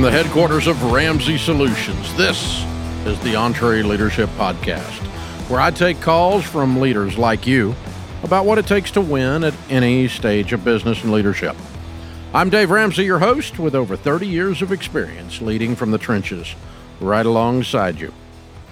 from the headquarters of Ramsey Solutions. This is the EntreLeadership Podcast, where I take calls from leaders like you about what it takes to win at any stage of business and leadership. I'm Dave Ramsey, your host, with over 30 years of experience leading from the trenches right alongside you.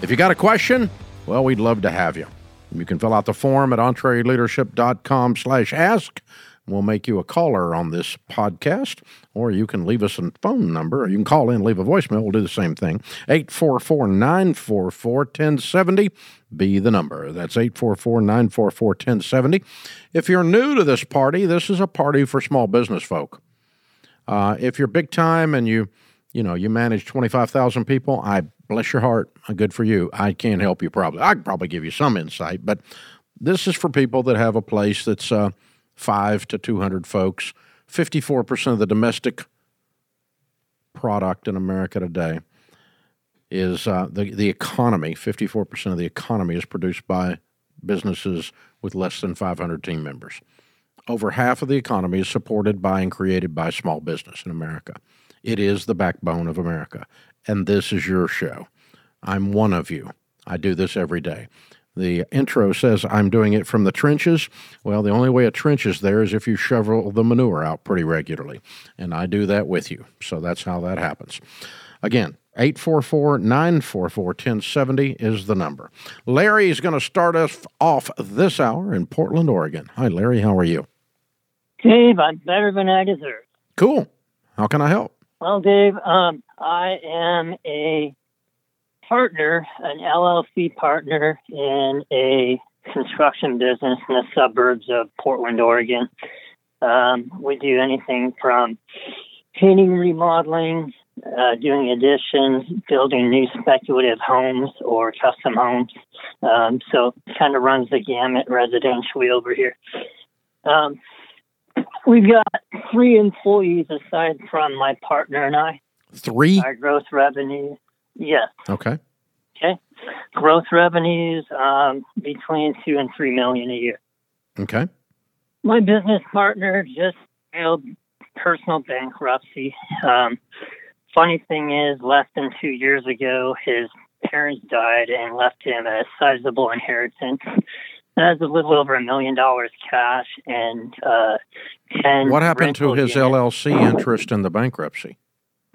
If you got a question, well, we'd love to have you. You can fill out the form at entreleadership.com slash ask. We'll make you a caller on this podcast, or you can leave us a phone number, or you can call in, leave a voicemail. We'll do the same thing. 844 944 1070. Be the number. That's 844 944 1070. If you're new to this party, this is a party for small business folk. Uh, if you're big time and you, you know, you manage 25,000 people, I bless your heart. Good for you. I can't help you probably. I can probably give you some insight, but this is for people that have a place that's uh, five to 200 folks. 54% of the domestic product in America today is uh, the, the economy. 54% of the economy is produced by businesses with less than 500 team members. Over half of the economy is supported by and created by small business in America. It is the backbone of America. And this is your show. I'm one of you. I do this every day. The intro says I'm doing it from the trenches. Well, the only way a trench is there is if you shovel the manure out pretty regularly. And I do that with you. So that's how that happens. Again, 844 944 1070 is the number. Larry is going to start us off this hour in Portland, Oregon. Hi, Larry. How are you? Dave, I'm better than I deserve. Cool. How can I help? Well, Dave, um, I am a partner, an LLC partner in a construction business in the suburbs of Portland, Oregon. Um, we do anything from painting, remodeling, uh, doing additions, building new speculative homes or custom homes. Um, so kind of runs the gamut residentially over here. Um, we've got three employees aside from my partner and I. Three? Our gross revenue, yes. Okay. Okay. Gross revenues um, between two and three million a year. Okay. My business partner just filed personal bankruptcy. Um, funny thing is, less than two years ago, his parents died and left him a sizable inheritance. That's a little over a million dollars cash and uh, ten. What happened to his units. LLC interest in the bankruptcy?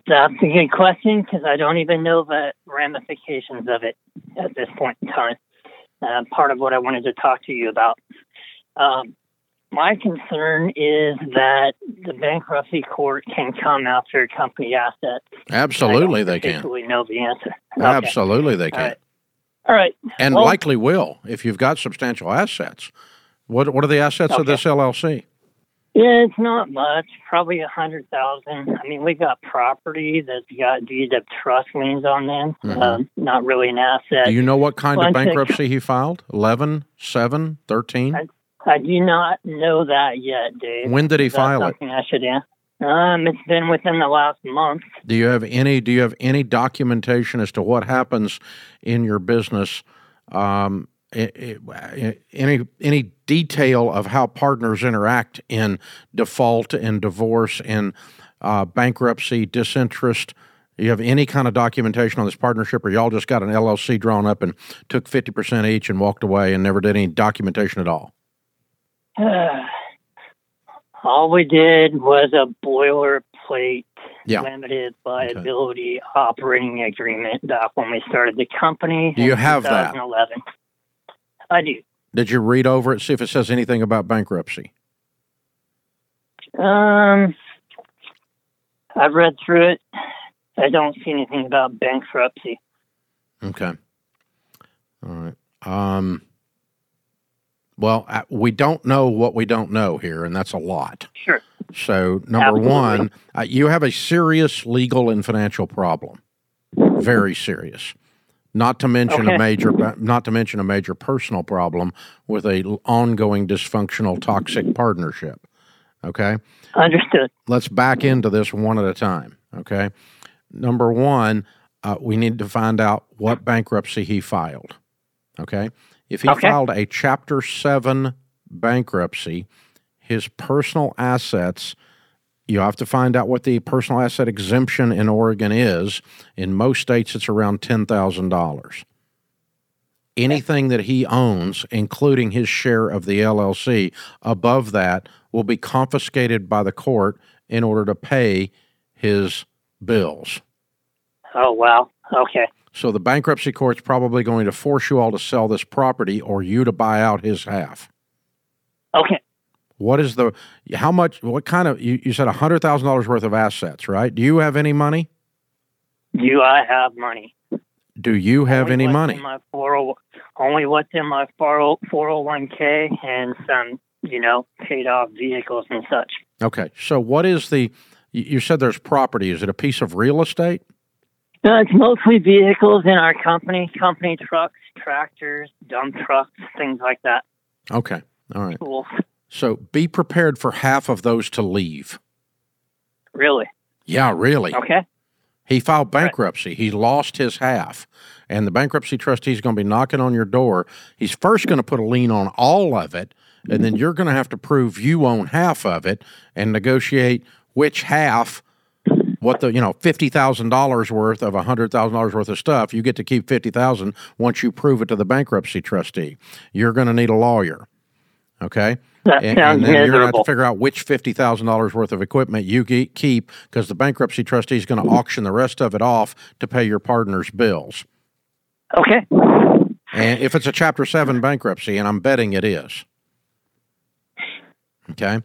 That's a good question because I don't even know the ramifications of it at this point in time. Uh, part of what I wanted to talk to you about. Um, my concern is that the bankruptcy court can come after company assets. Absolutely, they can. particularly know the answer. Okay. Absolutely, they can. All right. All right. And Well- likely will if you've got substantial assets. What What are the assets of this LLC? Yeah, it's not much. Probably a hundred thousand. I mean, we got property that's got deed of trust liens on them. Mhm. Um, not really an asset. Do you know what kind of One sec. bankruptcy he filed? 11, 7, 13? I- I do not know that yet, Dave. When did he Is that file it? I should ask? Um, it's been within the last month. Do you have any Do you have any documentation as to what happens in your business? Um, any any detail of how partners interact in default and divorce and uh, bankruptcy, disinterest? You have any kind of documentation on this partnership, or y'all just got an LLC drawn up and took fifty percent each and walked away and never did any documentation at all? All we did was a boilerplate Yeah. limited liability operating agreement back when we started the company. Do you have that? 2011. I do. Did you read over it, see if it says anything about bankruptcy? Um, I've read through it. I don't see anything about bankruptcy. Okay. All right. Um, well, we don't know what we don't know here, and that's a lot. Sure. So, number Absolutely. one, uh, you have a serious legal and financial problem. Very serious. Not to mention a major, not to mention a major personal problem with a ongoing dysfunctional, toxic partnership. Okay Understood. let's back into this one at a time. Okay. Number one, uh, we need to find out what bankruptcy he filed. Okay. If he Okay. filed a Chapter 7 bankruptcy, his personal assets You have to find out what the personal asset exemption in Oregon is. In most states, it's around $10,000. Anything that he owns, including his share of the LLC, above that will be confiscated by the court in order to pay his bills. Oh, wow. Okay. So the bankruptcy court's probably going to force you all to sell this property or you to buy out his half. Okay. What is the how much what kind of you, you said a hundred thousand dollars worth of assets, right? Do you have any money? Do I have money? Do you have only any money? My 40, only what's in my 401k and some, you know, paid off vehicles and such. Okay. So what is the you you said there's property. Is it a piece of real estate? Uh, it's mostly vehicles in our company, company trucks, tractors, dump trucks, things like that. Okay. All right. Cool. So be prepared for half of those to leave. Really? Yeah, really. Okay. He filed bankruptcy. He lost his half. And the bankruptcy trustee is going to be knocking on your door. He's first going to put a lien on all of it, and then you're going to have to prove you own half of it and negotiate which half what the you know fifty thousand dollars worth of a hundred thousand dollars worth of stuff you get to keep fifty thousand once you prove it to the bankruptcy trustee you're going to need a lawyer okay That and, sounds and then you're going to have to figure out which fifty thousand dollars worth of equipment you ge- keep because the bankruptcy trustee is going to auction the rest of it off to pay your partner's bills. Okay. And if it's a Chapter Seven bankruptcy, and I'm betting it is, okay.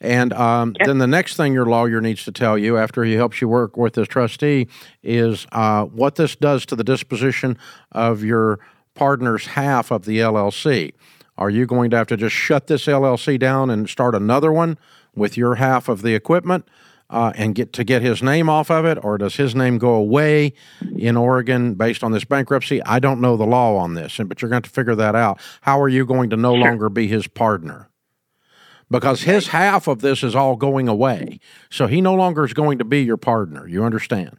And um, Yeah. then the next thing your lawyer needs to tell you after he helps you work with this trustee is uh, what this does to the disposition of your partner's half of the LLC. Are you going to have to just shut this LLC down and start another one with your half of the equipment uh, and get to get his name off of it, or does his name go away in Oregon based on this bankruptcy? I don't know the law on this, but you're going to have to figure that out. How are you going to no longer be his partner? Because his half of this is all going away, so he no longer is going to be your partner. You understand?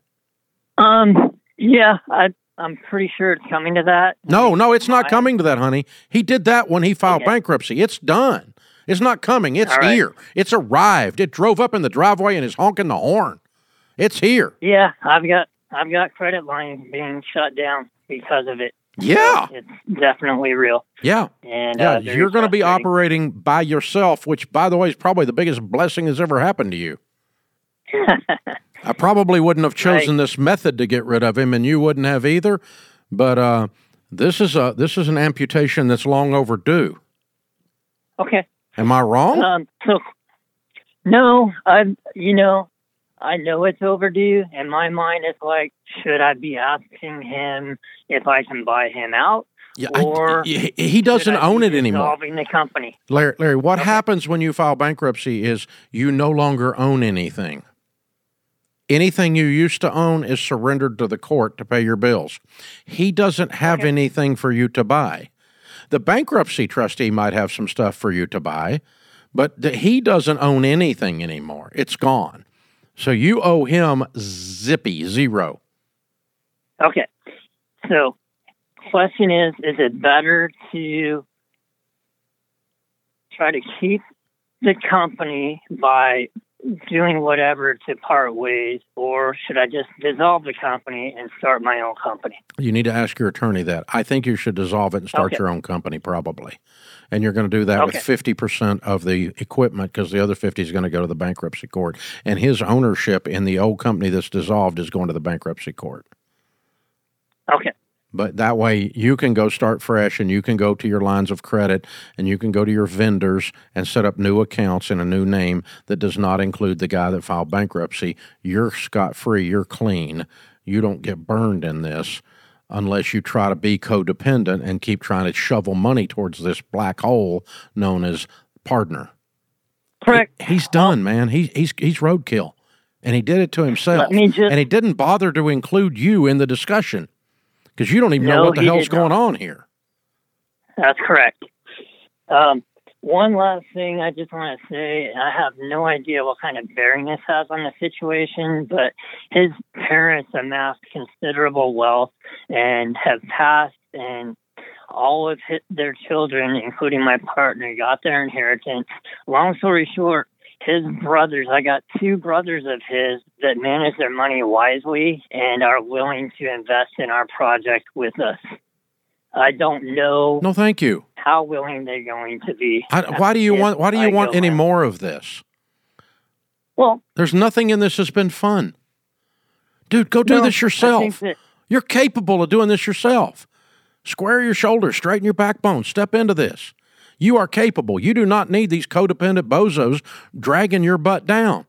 Um. Yeah. I. I'm pretty sure it's coming to that. No, no, it's not coming to that, honey. He did that when he filed Okay. bankruptcy. It's done. It's not coming. It's right. here. It's arrived. It drove up in the driveway and is honking the horn. It's here. Yeah. I've got. I've got credit lines being shut down because of it. Yeah. It's definitely real. Yeah. And Yeah. uh, You're going to be operating by yourself, which, by the way, is probably the biggest blessing that's ever happened to you. I probably wouldn't have chosen this method to get rid of him, and you wouldn't have either. But uh, this is a this is an amputation that's long overdue. okay. Am I wrong? Um. So. No. I. You know. I know it's overdue, and my mind is like, should I be asking him if I can buy him out? yeah, I- or he, he doesn't own it anymore. Dissolving the company. Larry, Larry, what Okay. happens when you file bankruptcy is you no longer own anything. Anything you used to own is surrendered to the court to pay your bills. He doesn't have Okay. anything for you to buy. The bankruptcy trustee might have some stuff for you to buy, but th- he doesn't own anything anymore. It's gone. So you owe him zippy zero. Okay. So, question is: Is it better to try to keep the company by doing whatever to part ways, or should I just dissolve the company and start my own company? You need to ask your attorney that. I think you should dissolve it and start Okay. your own company, probably. And you're going to do that Okay. with 50% of the equipment because the other 50 is going to go to the bankruptcy court. And his ownership in the old company that's dissolved is going to the bankruptcy court. Okay. But that way you can go start fresh and you can go to your lines of credit and you can go to your vendors and set up new accounts in a new name that does not include the guy that filed bankruptcy. You're scot free, you're clean. You don't get burned in this unless you try to be codependent and keep trying to shovel money towards this black hole known as partner. Correct. He- he's done, man. He, he's he's roadkill. And he did it to himself. Just- and he didn't bother to include you in the discussion because you don't even know what the he hell's going on here. That's correct. Um, one last thing I just want to say I have no idea what kind of bearing this has on the situation, but his parents amassed considerable wealth and have passed, and all of his, their children, including my partner, got their inheritance. Long story short, his brothers, I got two brothers of his that manage their money wisely and are willing to invest in our project with us. I don't know. No, thank you. How willing they're going to be? I, why do you want? Why do you I want any in. more of this? Well, there's nothing in this that's been fun, dude. Go do no, this yourself. That, You're capable of doing this yourself. Square your shoulders, straighten your backbone, step into this. You are capable. You do not need these codependent bozos dragging your butt down.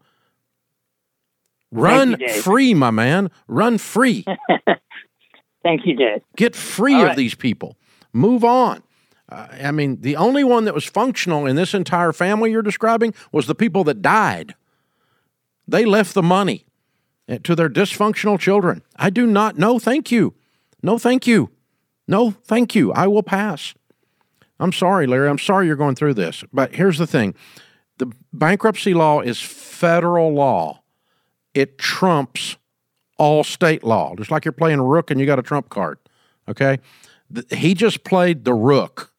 Run you, free, my man. Run free. Thank you, Dave. Get free All of right. these people. Move on. Uh, I mean, the only one that was functional in this entire family you're describing was the people that died. They left the money eh, to their dysfunctional children. I do not. No, thank you. No, thank you. No, thank you. I will pass. I'm sorry, Larry. I'm sorry you're going through this. But here's the thing the bankruptcy law is federal law, it trumps all state law, just like you're playing a rook and you got a trump card. Okay? He just played the rook.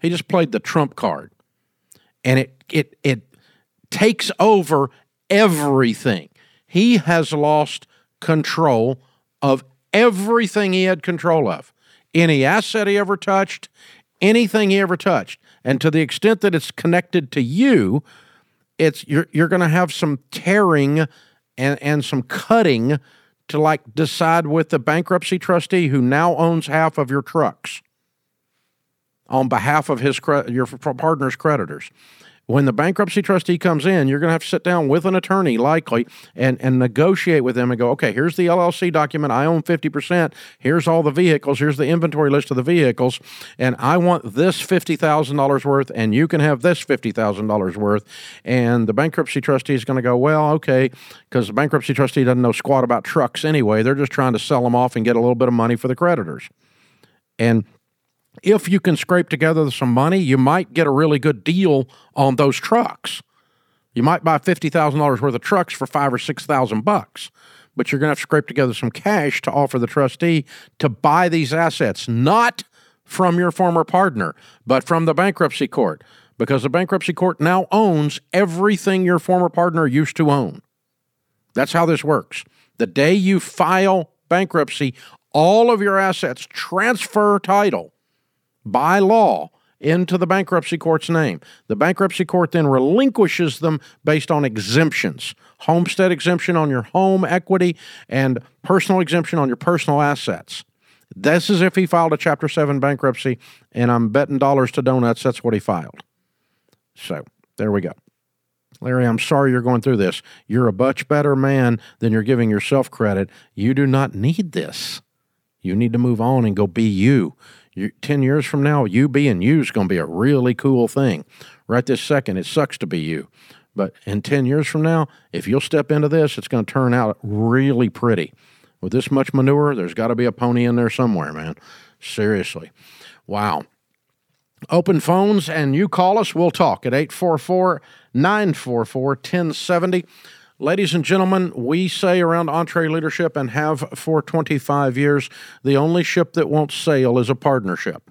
He just played the trump card. And it it it takes over everything. He has lost control of everything he had control of. Any asset he ever touched, anything he ever touched. And to the extent that it's connected to you, it's you're you're going to have some tearing and and some cutting to like decide with the bankruptcy trustee who now owns half of your trucks on behalf of his your partner's creditors when the bankruptcy trustee comes in, you're going to have to sit down with an attorney, likely, and, and negotiate with them and go, okay, here's the LLC document. I own 50%. Here's all the vehicles. Here's the inventory list of the vehicles. And I want this $50,000 worth, and you can have this $50,000 worth. And the bankruptcy trustee is going to go, well, okay, because the bankruptcy trustee doesn't know squat about trucks anyway. They're just trying to sell them off and get a little bit of money for the creditors. And if you can scrape together some money, you might get a really good deal on those trucks. You might buy fifty thousand dollars worth of trucks for five or six thousand bucks, but you're going to have to scrape together some cash to offer the trustee to buy these assets, not from your former partner, but from the bankruptcy court, because the bankruptcy court now owns everything your former partner used to own. That's how this works. The day you file bankruptcy, all of your assets transfer title by law into the bankruptcy court's name. The bankruptcy court then relinquishes them based on exemptions homestead exemption on your home equity and personal exemption on your personal assets. This is if he filed a Chapter 7 bankruptcy, and I'm betting dollars to donuts that's what he filed. So there we go. Larry, I'm sorry you're going through this. You're a much better man than you're giving yourself credit. You do not need this. You need to move on and go be you. You, 10 years from now, you being you is going to be a really cool thing. Right this second, it sucks to be you. But in 10 years from now, if you'll step into this, it's going to turn out really pretty. With this much manure, there's got to be a pony in there somewhere, man. Seriously. Wow. Open phones and you call us, we'll talk at 844 944 1070. Ladies and gentlemen, we say around EntreLeadership and have for 25 years the only ship that won't sail is a partnership.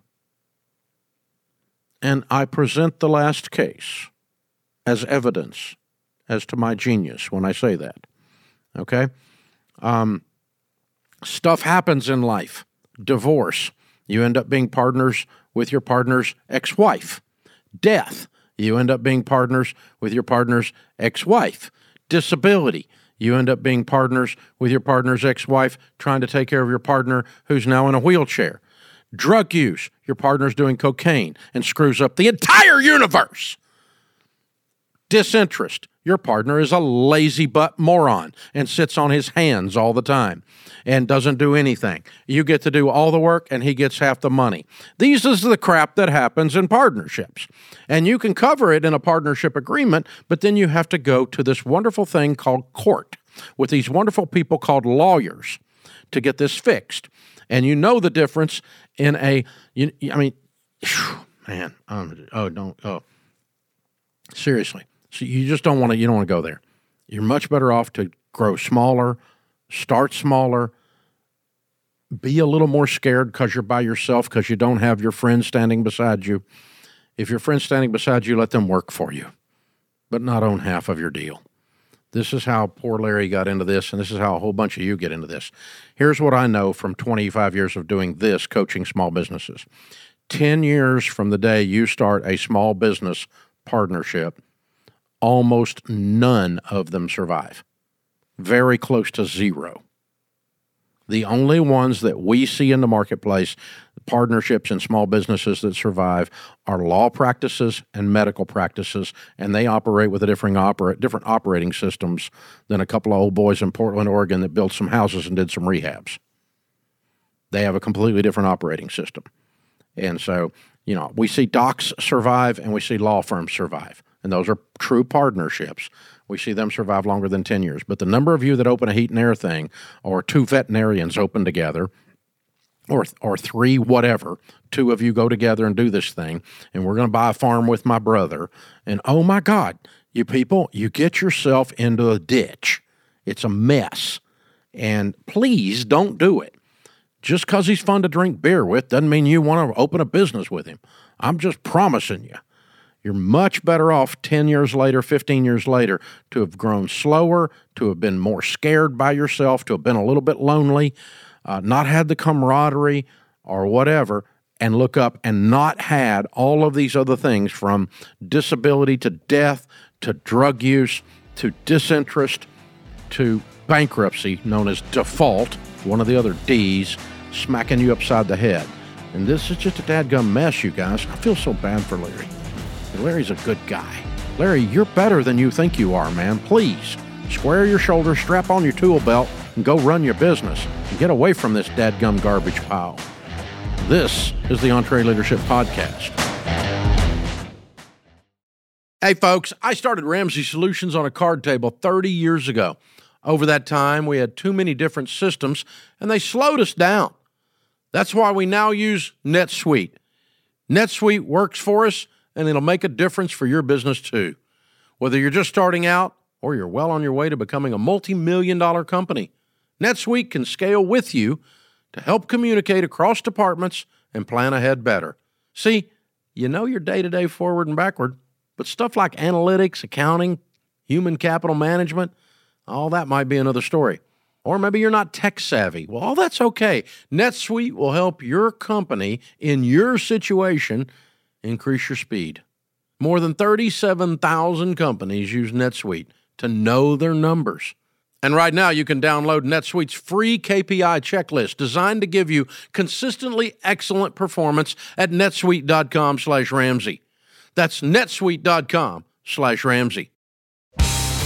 And I present the last case as evidence as to my genius when I say that. Okay? Um, stuff happens in life. Divorce, you end up being partners with your partner's ex wife. Death, you end up being partners with your partner's ex wife disability. You end up being partners with your partner's ex wife, trying to take care of your partner who's now in a wheelchair. Drug use, your partner's doing cocaine and screws up the entire universe. Disinterest, your partner is a lazy butt moron and sits on his hands all the time and doesn't do anything. You get to do all the work and he gets half the money. These is the crap that happens in partnerships. And you can cover it in a partnership agreement, but then you have to go to this wonderful thing called court with these wonderful people called lawyers to get this fixed. And you know the difference in a, you, I mean, man, um, oh, don't, oh, seriously. So you just don't want to, you don't want to go there. You're much better off to grow smaller, start smaller, be a little more scared because you're by yourself because you don't have your friends standing beside you. If your friend's standing beside you, let them work for you. but not own half of your deal. This is how poor Larry got into this, and this is how a whole bunch of you get into this. Here's what I know from 25 years of doing this coaching small businesses 10 years from the day you start a small business partnership, almost none of them survive. Very close to zero. The only ones that we see in the marketplace, partnerships and small businesses that survive, are law practices and medical practices, and they operate with a different, different operating systems than a couple of old boys in Portland, Oregon that built some houses and did some rehabs. They have a completely different operating system. And so, you know, we see docs survive and we see law firms survive, and those are true partnerships we see them survive longer than 10 years. But the number of you that open a heat and air thing, or two veterinarians open together, or, or three, whatever, two of you go together and do this thing, and we're going to buy a farm with my brother. And oh my God, you people, you get yourself into a ditch. It's a mess. And please don't do it. Just because he's fun to drink beer with doesn't mean you want to open a business with him. I'm just promising you. You're much better off 10 years later, 15 years later, to have grown slower, to have been more scared by yourself, to have been a little bit lonely, uh, not had the camaraderie or whatever, and look up and not had all of these other things from disability to death to drug use to disinterest to bankruptcy, known as default, one of the other D's, smacking you upside the head. And this is just a dadgum mess, you guys. I feel so bad for Larry. Larry's a good guy. Larry, you're better than you think you are, man. Please, square your shoulders, strap on your tool belt, and go run your business. And get away from this dadgum garbage pile. This is the EntreLeadership Podcast. Hey, folks, I started Ramsey Solutions on a card table 30 years ago. Over that time, we had too many different systems, and they slowed us down. That's why we now use NetSuite. NetSuite works for us and it'll make a difference for your business too. Whether you're just starting out or you're well on your way to becoming a multi million dollar company, NetSuite can scale with you to help communicate across departments and plan ahead better. See, you know your day to day forward and backward, but stuff like analytics, accounting, human capital management, all that might be another story. Or maybe you're not tech savvy. Well, all that's okay. NetSuite will help your company in your situation increase your speed. More than 37,000 companies use NetSuite to know their numbers. And right now, you can download NetSuite's free KPI checklist designed to give you consistently excellent performance at netsuite.com slash Ramsey. That's netsuite.com slash Ramsey.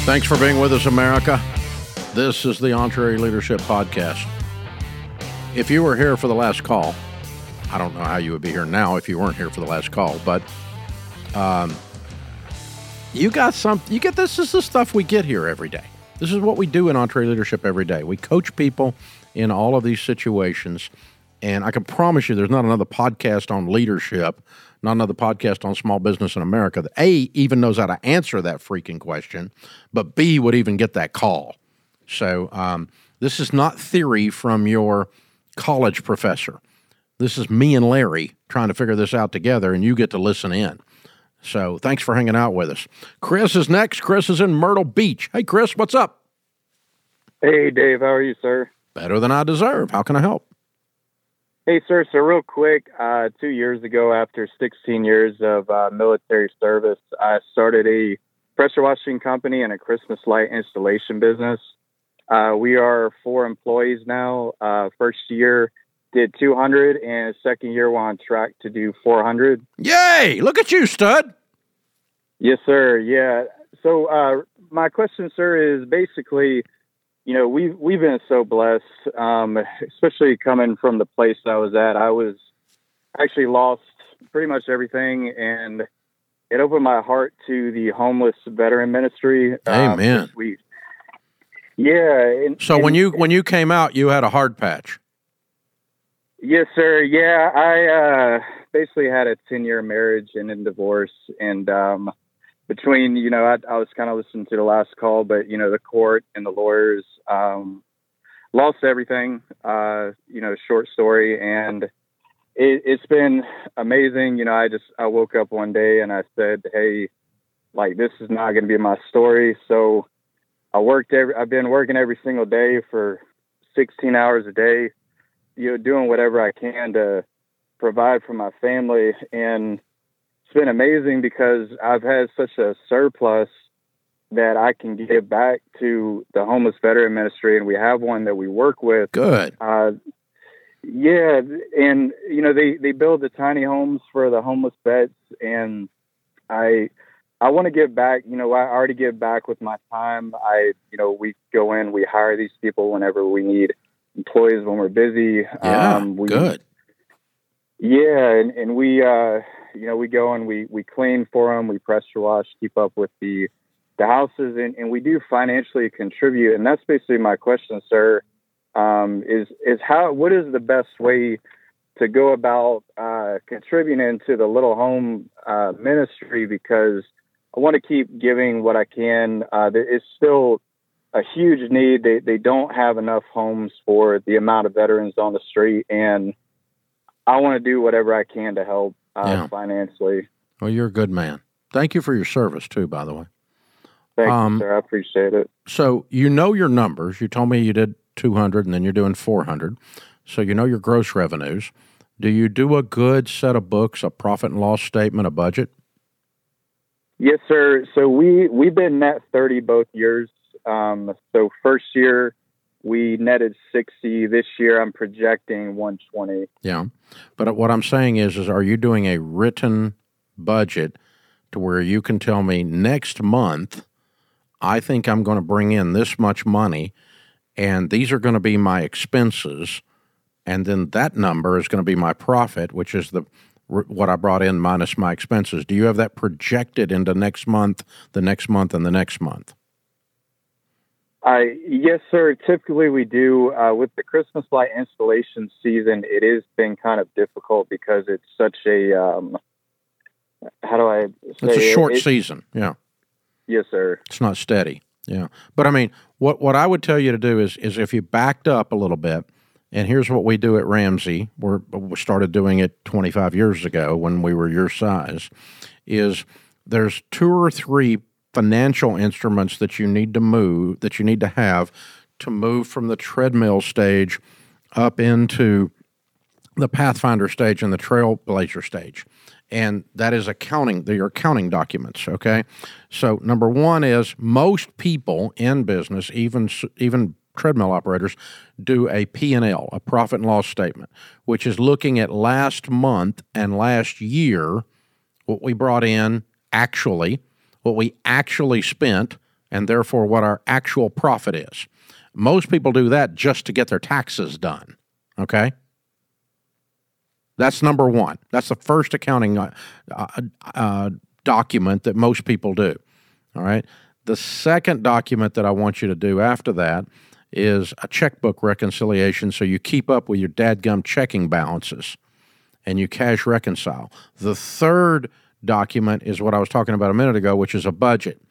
Thanks for being with us, America. This is the EntreLeadership Podcast. If you were here for the last call, I don't know how you would be here now if you weren't here for the last call, but um, you got some. You get this This is the stuff we get here every day. This is what we do in EntreLeadership every day. We coach people in all of these situations, and I can promise you, there's not another podcast on leadership, not another podcast on small business in America that a even knows how to answer that freaking question, but b would even get that call. So um, this is not theory from your college professor. This is me and Larry trying to figure this out together, and you get to listen in. So thanks for hanging out with us. Chris is next. Chris is in Myrtle Beach. Hey, Chris, what's up? Hey, Dave. How are you, sir? Better than I deserve. How can I help? Hey, sir. So, real quick, uh, two years ago, after 16 years of uh, military service, I started a pressure washing company and a Christmas light installation business. Uh, we are four employees now. Uh, first year, did 200, and second year we're on track to do 400. Yay! Look at you, stud. Yes, sir. Yeah. So uh, my question, sir, is basically, you know, we've we've been so blessed, um, especially coming from the place I was at. I was actually lost pretty much everything, and it opened my heart to the homeless veteran ministry. Um, Amen. Um, we, yeah. And, so and, when you when you came out, you had a hard patch. Yes, sir. Yeah, I uh, basically had a ten-year marriage and then divorce, and um, between you know, I, I was kind of listening to the last call, but you know, the court and the lawyers um, lost everything. Uh, you know, short story, and it, it's been amazing. You know, I just I woke up one day and I said, "Hey, like this is not going to be my story. So I worked every, I've been working every single day for 16 hours a day, you know, doing whatever I can to provide for my family. And it's been amazing because I've had such a surplus that I can give back to the homeless veteran ministry. And we have one that we work with. Good. Uh, yeah, and you know they they build the tiny homes for the homeless vets, and I I want to give back. You know, I already give back with my time. I you know we go in, we hire these people whenever we need employees when we're busy. Yeah, um, we, good. Yeah, and and we uh you know we go and we we clean for them, we pressure wash, keep up with the the houses, and and we do financially contribute, and that's basically my question, sir um, is is how what is the best way to go about uh, contributing to the little home uh, ministry because I want to keep giving what I can. Uh, it's still a huge need. They they don't have enough homes for the amount of veterans on the street, and I want to do whatever I can to help uh, Yeah. financially. Well, you're a good man. Thank you for your service too, by the way. Thank Um, you, sir. I appreciate it. So you know your numbers. You told me you did 200 and then you're doing 400. So you know your gross revenues. Do you do a good set of books, a profit and loss statement, a budget? Yes, sir. So we we've been net thirty both years. Um, so first year we netted sixty. This year I'm projecting one twenty. Yeah. But what I'm saying is is are you doing a written budget to where you can tell me next month I think I'm going to bring in this much money and these are going to be my expenses and then that number is going to be my profit which is the what I brought in minus my expenses. Do you have that projected into next month, the next month and the next month? I yes, sir. Typically we do. Uh, with the Christmas light installation season, it has been kind of difficult because it's such a um, how do I say It's a short It- season. Yeah. Yes, sir. It's not steady. Yeah. But I mean, what what I would tell you to do is is if you backed up a little bit, and here's what we do at Ramsey. We're, we started doing it 25 years ago when we were your size. Is there's two or three financial instruments that you need to move that you need to have to move from the treadmill stage up into the Pathfinder stage and the Trailblazer stage. And that is accounting, they're accounting documents, okay? So number one is most people in business, even even treadmill operators, do a P&L, a profit and loss statement, which is looking at last month and last year, what we brought in actually, what we actually spent, and therefore what our actual profit is. Most people do that just to get their taxes done, okay? That's number one. That's the first accounting uh, uh, uh, document that most people do. All right. The second document that I want you to do after that is a checkbook reconciliation so you keep up with your dadgum checking balances and you cash reconcile. The third document is what I was talking about a minute ago, which is a budget.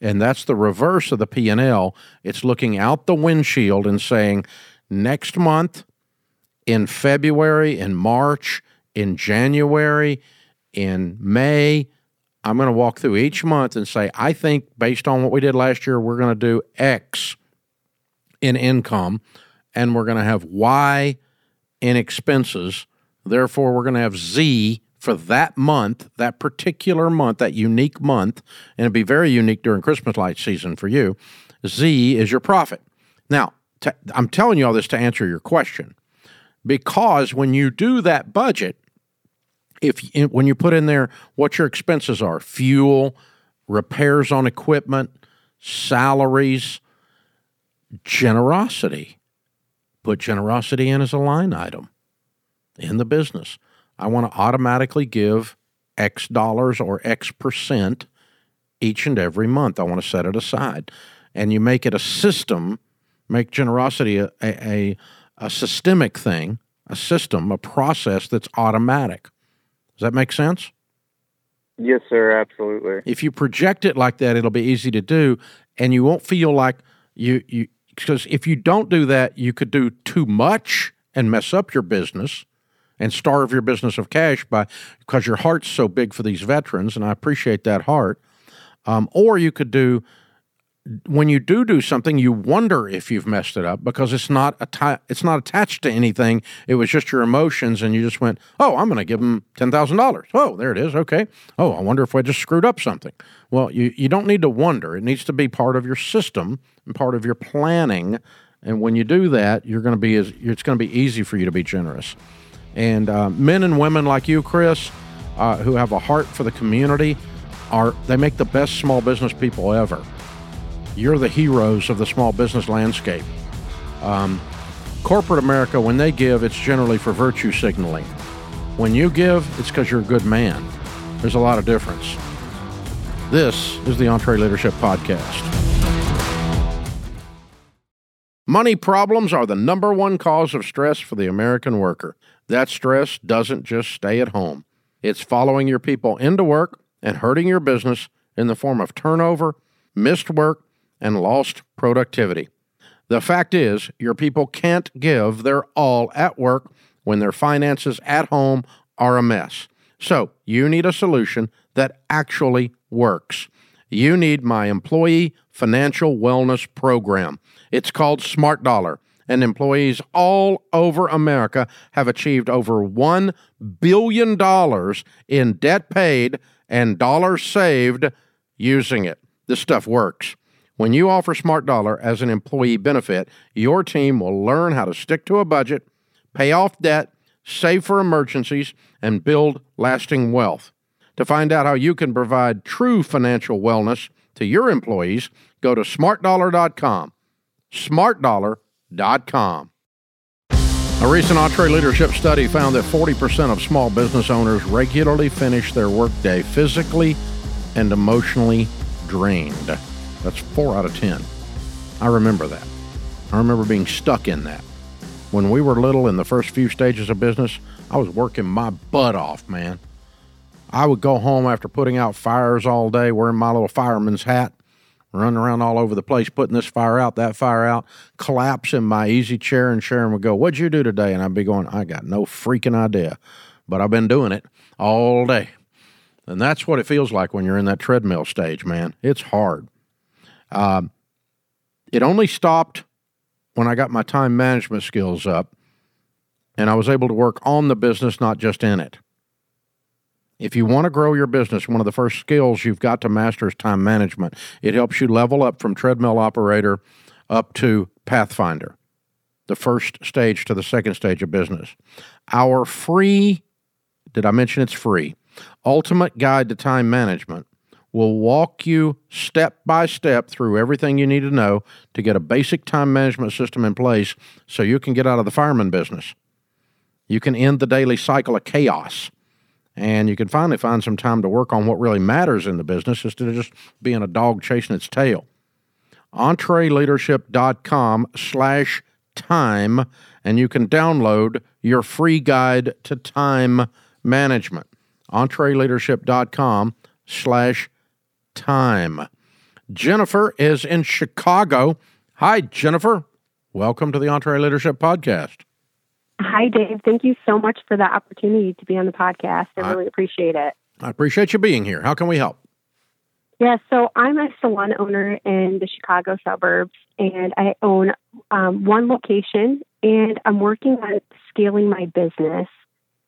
And that's the reverse of the P&L. It's looking out the windshield and saying, next month, in February, in March, in January, in May, I'm going to walk through each month and say, I think based on what we did last year, we're going to do X in income and we're going to have Y in expenses. Therefore, we're going to have Z for that month, that particular month, that unique month, and it'd be very unique during Christmas light season for you. Z is your profit. Now, I'm telling you all this to answer your question because when you do that budget, if when you put in there what your expenses are, fuel, repairs on equipment, salaries, generosity, put generosity in as a line item in the business. I want to automatically give X dollars or X percent each and every month. I want to set it aside. And you make it a system, make generosity a, a, a systemic thing, a system, a process that's automatic. Does that make sense? Yes, sir. Absolutely. If you project it like that, it'll be easy to do, and you won't feel like you you because if you don't do that, you could do too much and mess up your business and starve your business of cash by because your heart's so big for these veterans, and I appreciate that heart. Um, or you could do when you do do something, you wonder if you've messed it up because it's not atti- it's not attached to anything. It was just your emotions, and you just went, "Oh, I'm going to give them ten thousand dollars." Oh, there it is. Okay. Oh, I wonder if I just screwed up something. Well, you you don't need to wonder. It needs to be part of your system and part of your planning. And when you do that, you're going to be as it's going to be easy for you to be generous. And uh, men and women like you, Chris, uh, who have a heart for the community, are they make the best small business people ever you're the heroes of the small business landscape. Um, corporate America, when they give, it's generally for virtue signaling. When you give, it's because you're a good man. There's a lot of difference. This is the EntreLeadership Podcast. Money problems are the number one cause of stress for the American worker. That stress doesn't just stay at home, it's following your people into work and hurting your business in the form of turnover, missed work, and lost productivity. The fact is, your people can't give their all at work when their finances at home are a mess. So, you need a solution that actually works. You need my employee financial wellness program. It's called Smart Dollar, and employees all over America have achieved over $1 billion in debt paid and dollars saved using it. This stuff works. When you offer Smart Dollar as an employee benefit, your team will learn how to stick to a budget, pay off debt, save for emergencies, and build lasting wealth. To find out how you can provide true financial wellness to your employees, go to smartdollar.com. Smartdollar.com. A recent EntreLeadership study found that 40% of small business owners regularly finish their workday physically and emotionally drained. That's four out of 10. I remember that. I remember being stuck in that. When we were little in the first few stages of business, I was working my butt off, man. I would go home after putting out fires all day, wearing my little fireman's hat, running around all over the place, putting this fire out, that fire out, collapsing my easy chair, and Sharon would go, What'd you do today? And I'd be going, I got no freaking idea. But I've been doing it all day. And that's what it feels like when you're in that treadmill stage, man. It's hard. Um, it only stopped when I got my time management skills up and I was able to work on the business, not just in it. If you want to grow your business, one of the first skills you've got to master is time management. It helps you level up from treadmill operator up to Pathfinder, the first stage to the second stage of business. Our free, did I mention it's free? Ultimate Guide to Time Management will walk you step by step through everything you need to know to get a basic time management system in place so you can get out of the fireman business. You can end the daily cycle of chaos. And you can finally find some time to work on what really matters in the business instead of just being a dog chasing its tail. EntreLeadership.com slash time, and you can download your free guide to time management. EntreLeadership.com slash time. Jennifer is in Chicago. Hi, Jennifer. Welcome to the EntreLeadership Podcast. Hi, Dave. Thank you so much for the opportunity to be on the podcast. I, I really appreciate it. I appreciate you being here. How can we help? Yeah, so I'm a salon owner in the Chicago suburbs, and I own um, one location, and I'm working on scaling my business.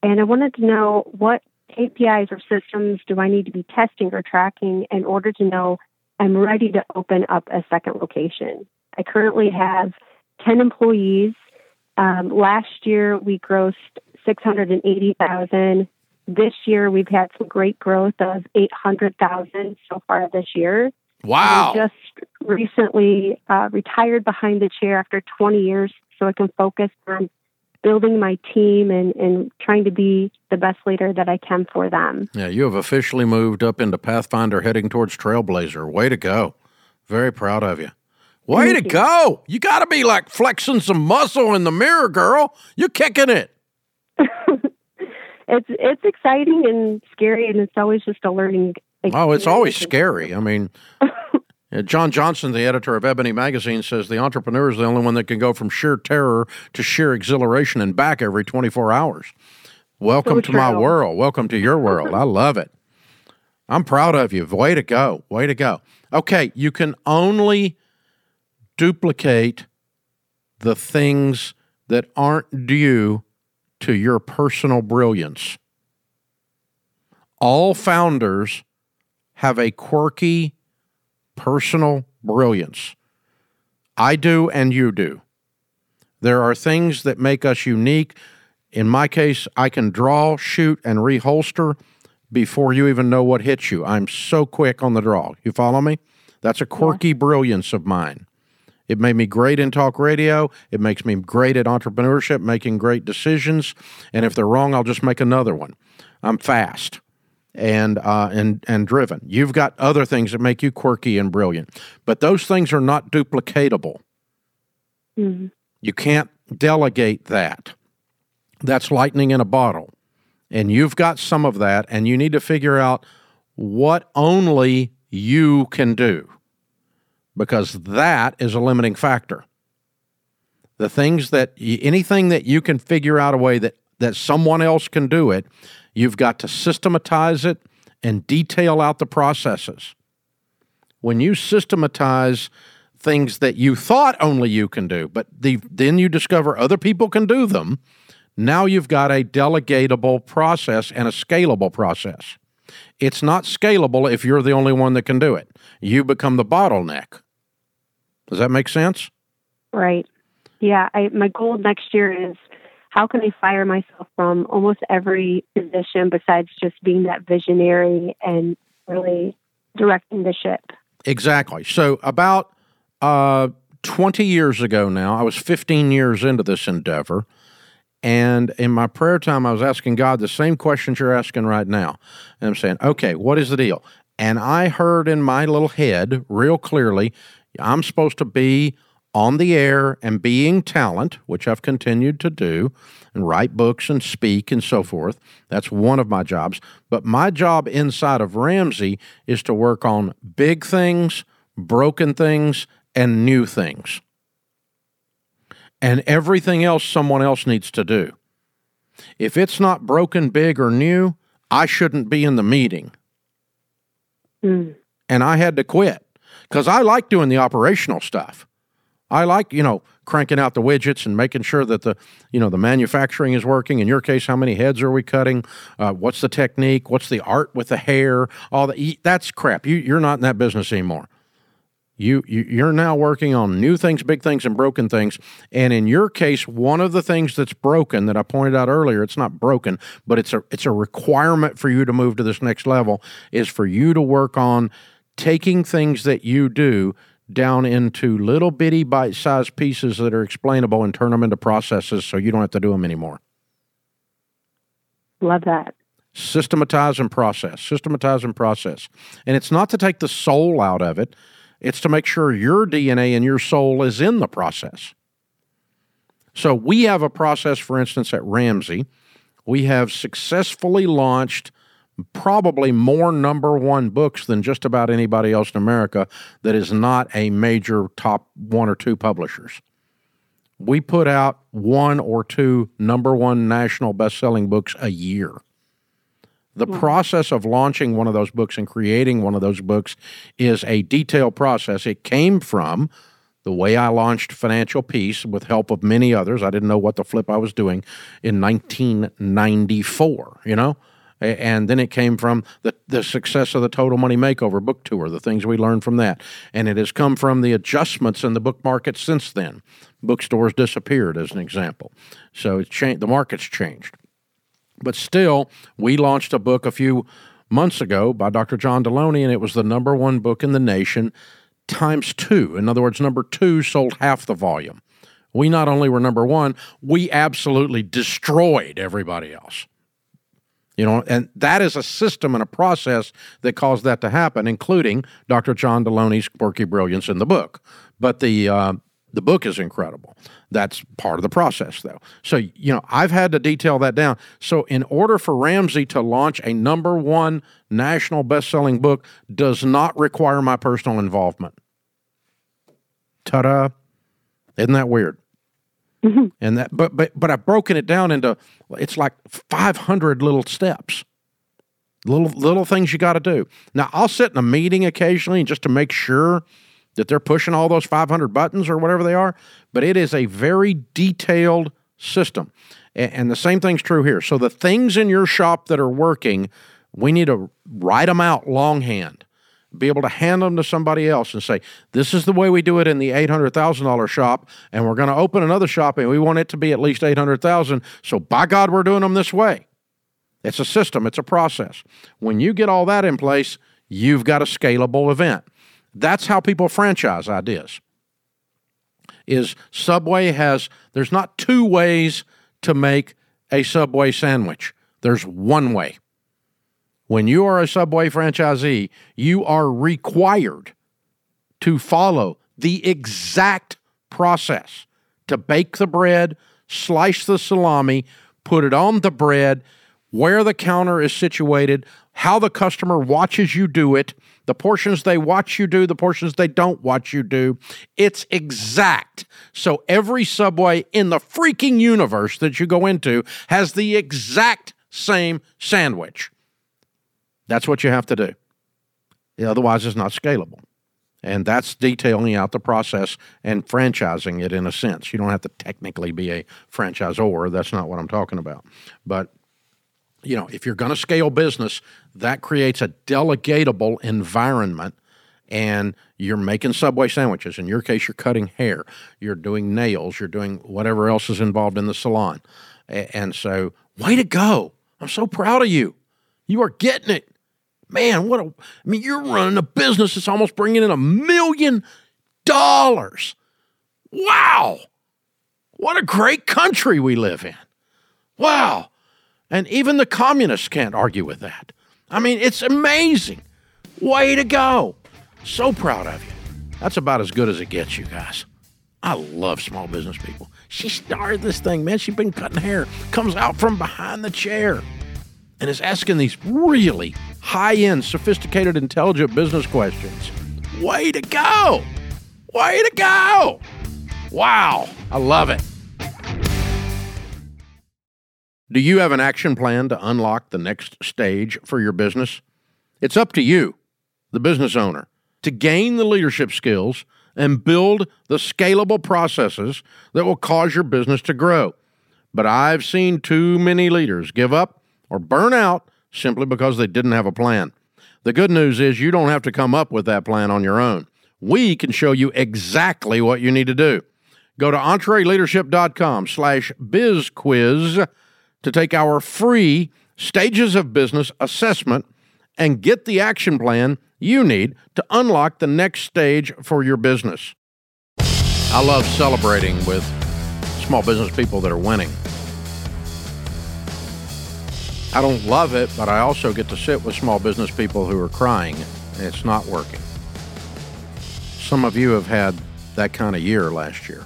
And I wanted to know what KPIs or systems do I need to be testing or tracking in order to know I'm ready to open up a second location? I currently have 10 employees. Um, last year we grossed 680,000. This year we've had some great growth of 800,000 so far this year. Wow. I just recently uh, retired behind the chair after 20 years so I can focus on building my team and, and trying to be the best leader that I can for them. Yeah, you have officially moved up into Pathfinder heading towards Trailblazer. Way to go. Very proud of you. Way Thank to you. go. You got to be like flexing some muscle in the mirror, girl. You're kicking it. it's it's exciting and scary and it's always just a learning experience. Oh, it's always scary. I mean, uh, John Johnson, the editor of Ebony Magazine, says the entrepreneur is the only one that can go from sheer terror to sheer exhilaration and back every 24 hours. Welcome so to my world. Welcome to your world. I love it. I'm proud of you. Way to go. Way to go. Okay, you can only duplicate the things that aren't due to your personal brilliance. All founders have a quirky personal brilliance. I do, and you do. There are things that make us unique. In my case, I can draw, shoot, and reholster before you even know what hits you. I'm so quick on the draw. You follow me? That's a quirky yeah. brilliance of mine. It made me great in talk radio. It makes me great at entrepreneurship, making great decisions. And if they're wrong, I'll just make another one. I'm fast and uh, and and driven. You've got other things that make you quirky and brilliant, but those things are not duplicatable. Mm-hmm. You can't delegate that. That's lightning in a bottle, and you've got some of that, and you need to figure out what only you can do, because that is a limiting factor. The things that anything that you can figure out a way that that someone else can do it You've got to systematize it and detail out the processes. When you systematize things that you thought only you can do, but the, then you discover other people can do them, now you've got a delegatable process and a scalable process. It's not scalable if you're the only one that can do it. You become the bottleneck. Does that make sense? Right. Yeah. I, my goal next year is how can I fire myself from almost every position besides just being that visionary and really directing the ship? Exactly. So, about uh, 20 years ago now, I was 15 years into this endeavor. And in my prayer time, I was asking God the same questions you're asking right now. And I'm saying, okay, what is the deal? And I heard in my little head real clearly, I'm supposed to be on the air and being talent, which I've continued to do, and write books and speak and so forth. That's one of my jobs. But my job inside of Ramsey is to work on big things, broken things, and new things. And everything else someone else needs to do. If it's not broken, big, or new, I shouldn't be in the meeting. Mm. And I had to quit because I like doing the operational stuff. I like, you know, cranking out the widgets and making sure that the, you know, the manufacturing is working. In your case, how many heads are we cutting? Uh, what's the technique? What's the art with the hair? All that. That's crap. You, you're not in that business anymore. You, you you're now working on new things, big things, and broken things. And in your case, one of the things that's broken that I pointed out earlier, it's not broken, but it's a it's a requirement for you to move to this next level is for you to work on taking things that you do down into little bitty bite sized pieces that are explainable and turn them into processes so you don't have to do them anymore. Love that. Systematize and process, systematize and process. And it's not to take the soul out of it, it's to make sure your DNA and your soul is in the process. So we have a process, for instance, at Ramsey. We have successfully launched probably more number one books than just about anybody else in America that is not a major top one or two publishers. We put out one or two number one national best selling books a year. The wow. process of launching one of those books and creating one of those books is a detailed process. It came from the way I launched Financial Peace with help of many others. I didn't know what the flip I was doing in 1994, you know? And then it came from the, the success of the Total Money Makeover book tour, the things we learned from that. And it has come from the adjustments in the book market since then. Bookstores disappeared, as an example. So it's changed, the market's changed. But still, we launched a book a few months ago by Dr. John Deloney, and it was the number one book in the nation times two. In other words, number two sold half the volume. We not only were number one, we absolutely destroyed everybody else. You know, and that is a system and a process that caused that to happen, including Dr. John Deloney's quirky brilliance in the book. But the uh, the book is incredible. That's part of the process, though. So you know, I've had to detail that down. So in order for Ramsey to launch a number one national best-selling book, does not require my personal involvement. Ta-da! Isn't that weird? Mm-hmm. And that, but but but I've broken it down into it's like 500 little steps. Little little things you got to do. Now, I'll sit in a meeting occasionally just to make sure that they're pushing all those 500 buttons or whatever they are, but it is a very detailed system. And the same thing's true here. So the things in your shop that are working, we need to write them out longhand, be able to hand them to somebody else and say, this is the way we do it in the $800,000 shop, and we're going to open another shop and we want it to be at least 800,000. So by God, we're doing them this way. It's a system, it's a process. When you get all that in place, you've got a scalable event. That's how people franchise ideas. Is Subway has there's not two ways to make a Subway sandwich. There's one way. When you are a Subway franchisee, you are required to follow the exact process to bake the bread, slice the salami, put it on the bread, where the counter is situated, how the customer watches you do it, the portions they watch you do, the portions they don't watch you do. It's exact. So every subway in the freaking universe that you go into has the exact same sandwich. That's what you have to do. Otherwise, it's not scalable. And that's detailing out the process and franchising it in a sense. You don't have to technically be a franchisor. That's not what I'm talking about. But you know, if you're going to scale business, that creates a delegatable environment and you're making subway sandwiches in your case you're cutting hair you're doing nails you're doing whatever else is involved in the salon and so way to go i'm so proud of you you are getting it man what a i mean you're running a business that's almost bringing in a million dollars wow what a great country we live in wow and even the communists can't argue with that. I mean, it's amazing. Way to go. So proud of you. That's about as good as it gets, you guys. I love small business people. She started this thing, man. She's been cutting hair, comes out from behind the chair, and is asking these really high end, sophisticated, intelligent business questions. Way to go! Way to go! Wow, I love it. Do you have an action plan to unlock the next stage for your business? It's up to you, the business owner, to gain the leadership skills and build the scalable processes that will cause your business to grow. But I've seen too many leaders give up or burn out simply because they didn't have a plan. The good news is you don't have to come up with that plan on your own. We can show you exactly what you need to do. Go to entreleadership.com slash bizquiz to take our free Stages of Business assessment and get the action plan you need to unlock the next stage for your business. I love celebrating with small business people that are winning. I don't love it, but I also get to sit with small business people who are crying it's not working. Some of you have had that kind of year last year.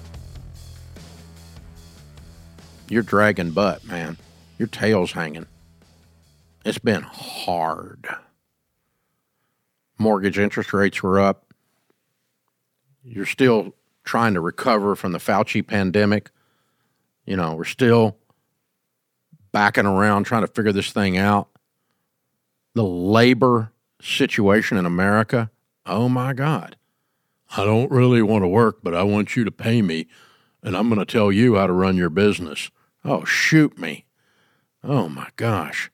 You're dragging butt, man your tail's hanging. It's been hard. Mortgage interest rates were up. You're still trying to recover from the Fauci pandemic. You know, we're still backing around trying to figure this thing out. The labor situation in America, oh my God. I don't really want to work, but I want you to pay me, and I'm going to tell you how to run your business. Oh, shoot me. Oh my gosh.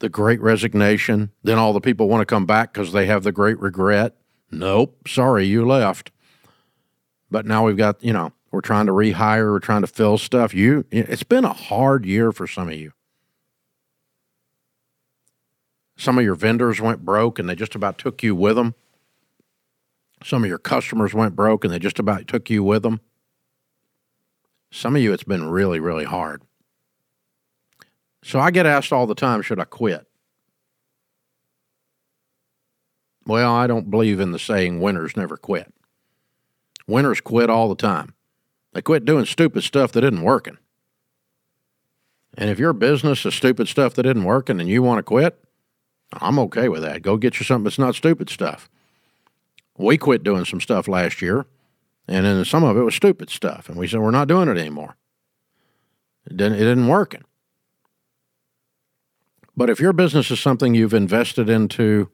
The great resignation. Then all the people want to come back because they have the great regret. Nope. Sorry, you left. But now we've got, you know, we're trying to rehire, we're trying to fill stuff. You it's been a hard year for some of you. Some of your vendors went broke and they just about took you with them. Some of your customers went broke and they just about took you with them. Some of you, it's been really, really hard. So I get asked all the time, should I quit? Well, I don't believe in the saying winners never quit. Winners quit all the time. They quit doing stupid stuff that isn't working. And if your business is stupid stuff that isn't working and you want to quit, I'm okay with that. Go get you something that's not stupid stuff. We quit doing some stuff last year, and then some of it was stupid stuff, and we said we're not doing it anymore. It didn't, it didn't working. But if your business is something you've invested into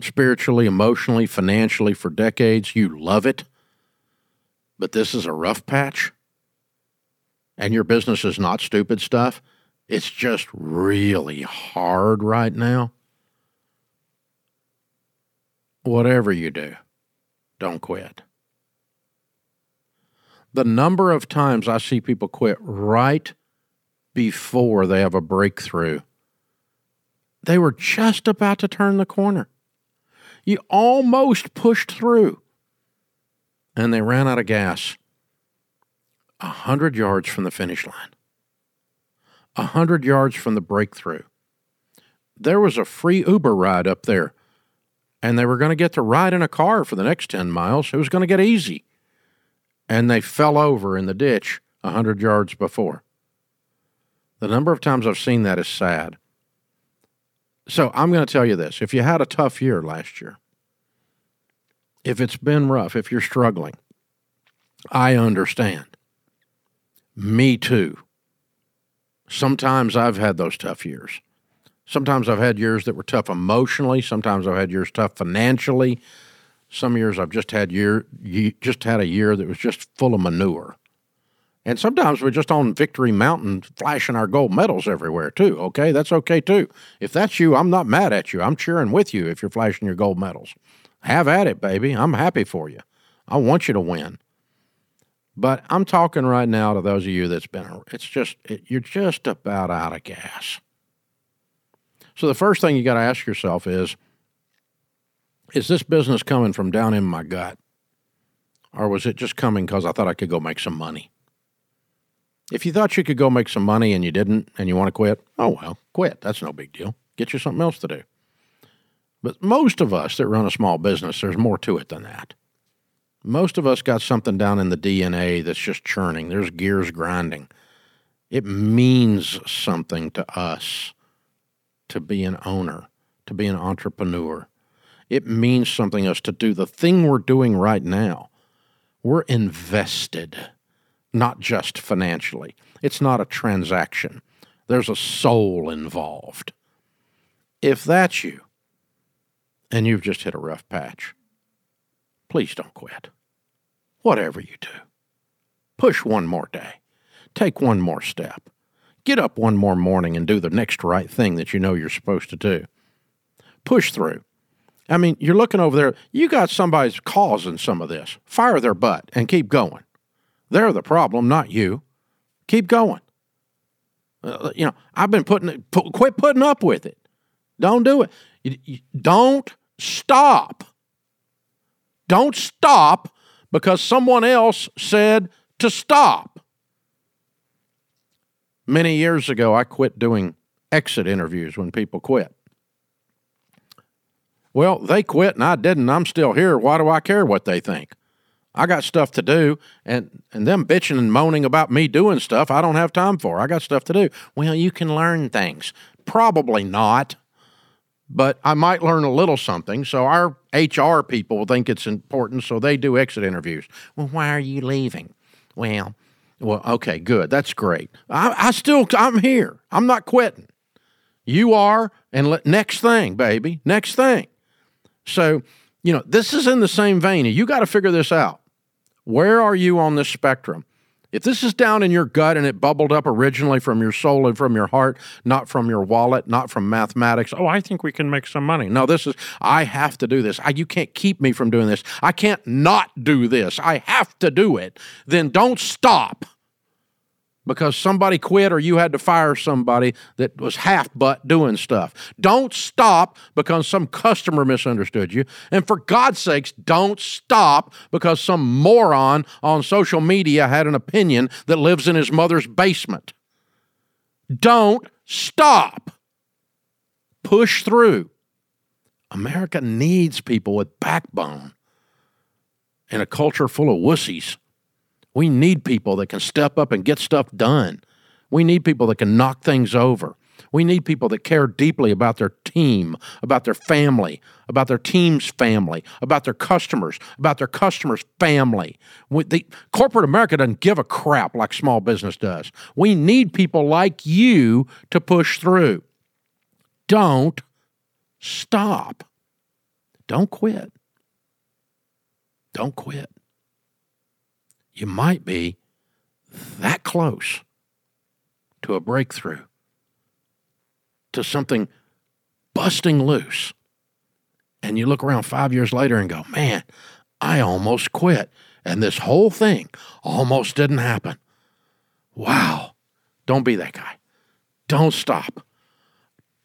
spiritually, emotionally, financially for decades, you love it, but this is a rough patch, and your business is not stupid stuff, it's just really hard right now. Whatever you do, don't quit. The number of times I see people quit right before they have a breakthrough, they were just about to turn the corner. You almost pushed through, and they ran out of gas a hundred yards from the finish line, a hundred yards from the breakthrough. There was a free Uber ride up there, and they were going to get to ride in a car for the next 10 miles. It was going to get easy. And they fell over in the ditch a hundred yards before. The number of times I've seen that is sad. So I'm going to tell you this if you had a tough year last year, if it's been rough, if you're struggling, I understand. Me too. Sometimes I've had those tough years. Sometimes I've had years that were tough emotionally. Sometimes I've had years tough financially. Some years I've just had year just had a year that was just full of manure. And sometimes we're just on Victory Mountain flashing our gold medals everywhere too. Okay, that's okay too. If that's you, I'm not mad at you. I'm cheering with you if you're flashing your gold medals. Have at it, baby. I'm happy for you. I want you to win. But I'm talking right now to those of you that's been, it's just, it, you're just about out of gas. So the first thing you got to ask yourself is, is this business coming from down in my gut? Or was it just coming because I thought I could go make some money? If you thought you could go make some money and you didn't and you want to quit, oh well, quit. That's no big deal. Get you something else to do. But most of us that run a small business, there's more to it than that. Most of us got something down in the DNA that's just churning. There's gears grinding. It means something to us to be an owner, to be an entrepreneur. It means something to us to do the thing we're doing right now. We're invested, not just financially. It's not a transaction, there's a soul involved. If that's you, and you've just hit a rough patch, please don't quit whatever you do. Push one more day. Take one more step. Get up one more morning and do the next right thing that you know you're supposed to do. Push through. I mean, you're looking over there, you got somebody's causing some of this. Fire their butt and keep going. They're the problem, not you. Keep going. Uh, you know, I've been putting put, quit putting up with it. Don't do it. You, you, don't stop. Don't stop because someone else said to stop. Many years ago, I quit doing exit interviews when people quit. Well, they quit and I didn't. I'm still here. Why do I care what they think? I got stuff to do, and, and them bitching and moaning about me doing stuff I don't have time for. I got stuff to do. Well, you can learn things. Probably not but I might learn a little something. So our HR people think it's important, so they do exit interviews. Well, why are you leaving? Well, well, okay, good. That's great. I, I still, I'm here. I'm not quitting. You are, and next thing, baby, next thing. So, you know, this is in the same vein. You got to figure this out. Where are you on this spectrum? If this is down in your gut and it bubbled up originally from your soul and from your heart, not from your wallet, not from mathematics, oh, I think we can make some money. No, this is, I have to do this. I, you can't keep me from doing this. I can't not do this. I have to do it. Then don't stop because somebody quit or you had to fire somebody that was half butt doing stuff. Don't stop because some customer misunderstood you. And for God's sakes, don't stop because some moron on social media had an opinion that lives in his mother's basement. Don't stop. Push through. America needs people with backbone in a culture full of wussies. We need people that can step up and get stuff done. We need people that can knock things over. We need people that care deeply about their team, about their family, about their team's family, about their customers, about their customers' family. The, corporate America doesn't give a crap like small business does. We need people like you to push through. Don't stop. Don't quit. Don't quit. You might be that close to a breakthrough, to something busting loose. And you look around five years later and go, man, I almost quit. And this whole thing almost didn't happen. Wow. Don't be that guy. Don't stop.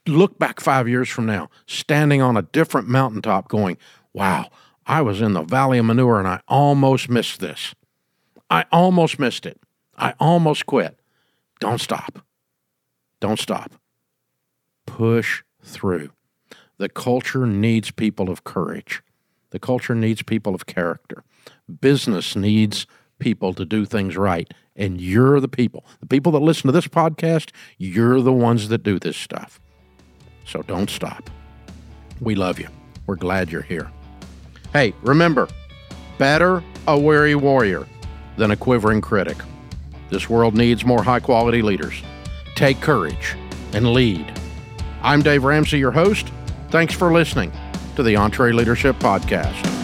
Look back five years from now, standing on a different mountaintop, going, wow, I was in the valley of manure and I almost missed this. I almost missed it. I almost quit. Don't stop. Don't stop. Push through. The culture needs people of courage. The culture needs people of character. Business needs people to do things right. And you're the people. The people that listen to this podcast, you're the ones that do this stuff. So don't stop. We love you. We're glad you're here. Hey, remember better a weary warrior than a quivering critic. This world needs more high quality leaders. Take courage and lead. I'm Dave Ramsey, your host. Thanks for listening to the EntreLeadership Podcast.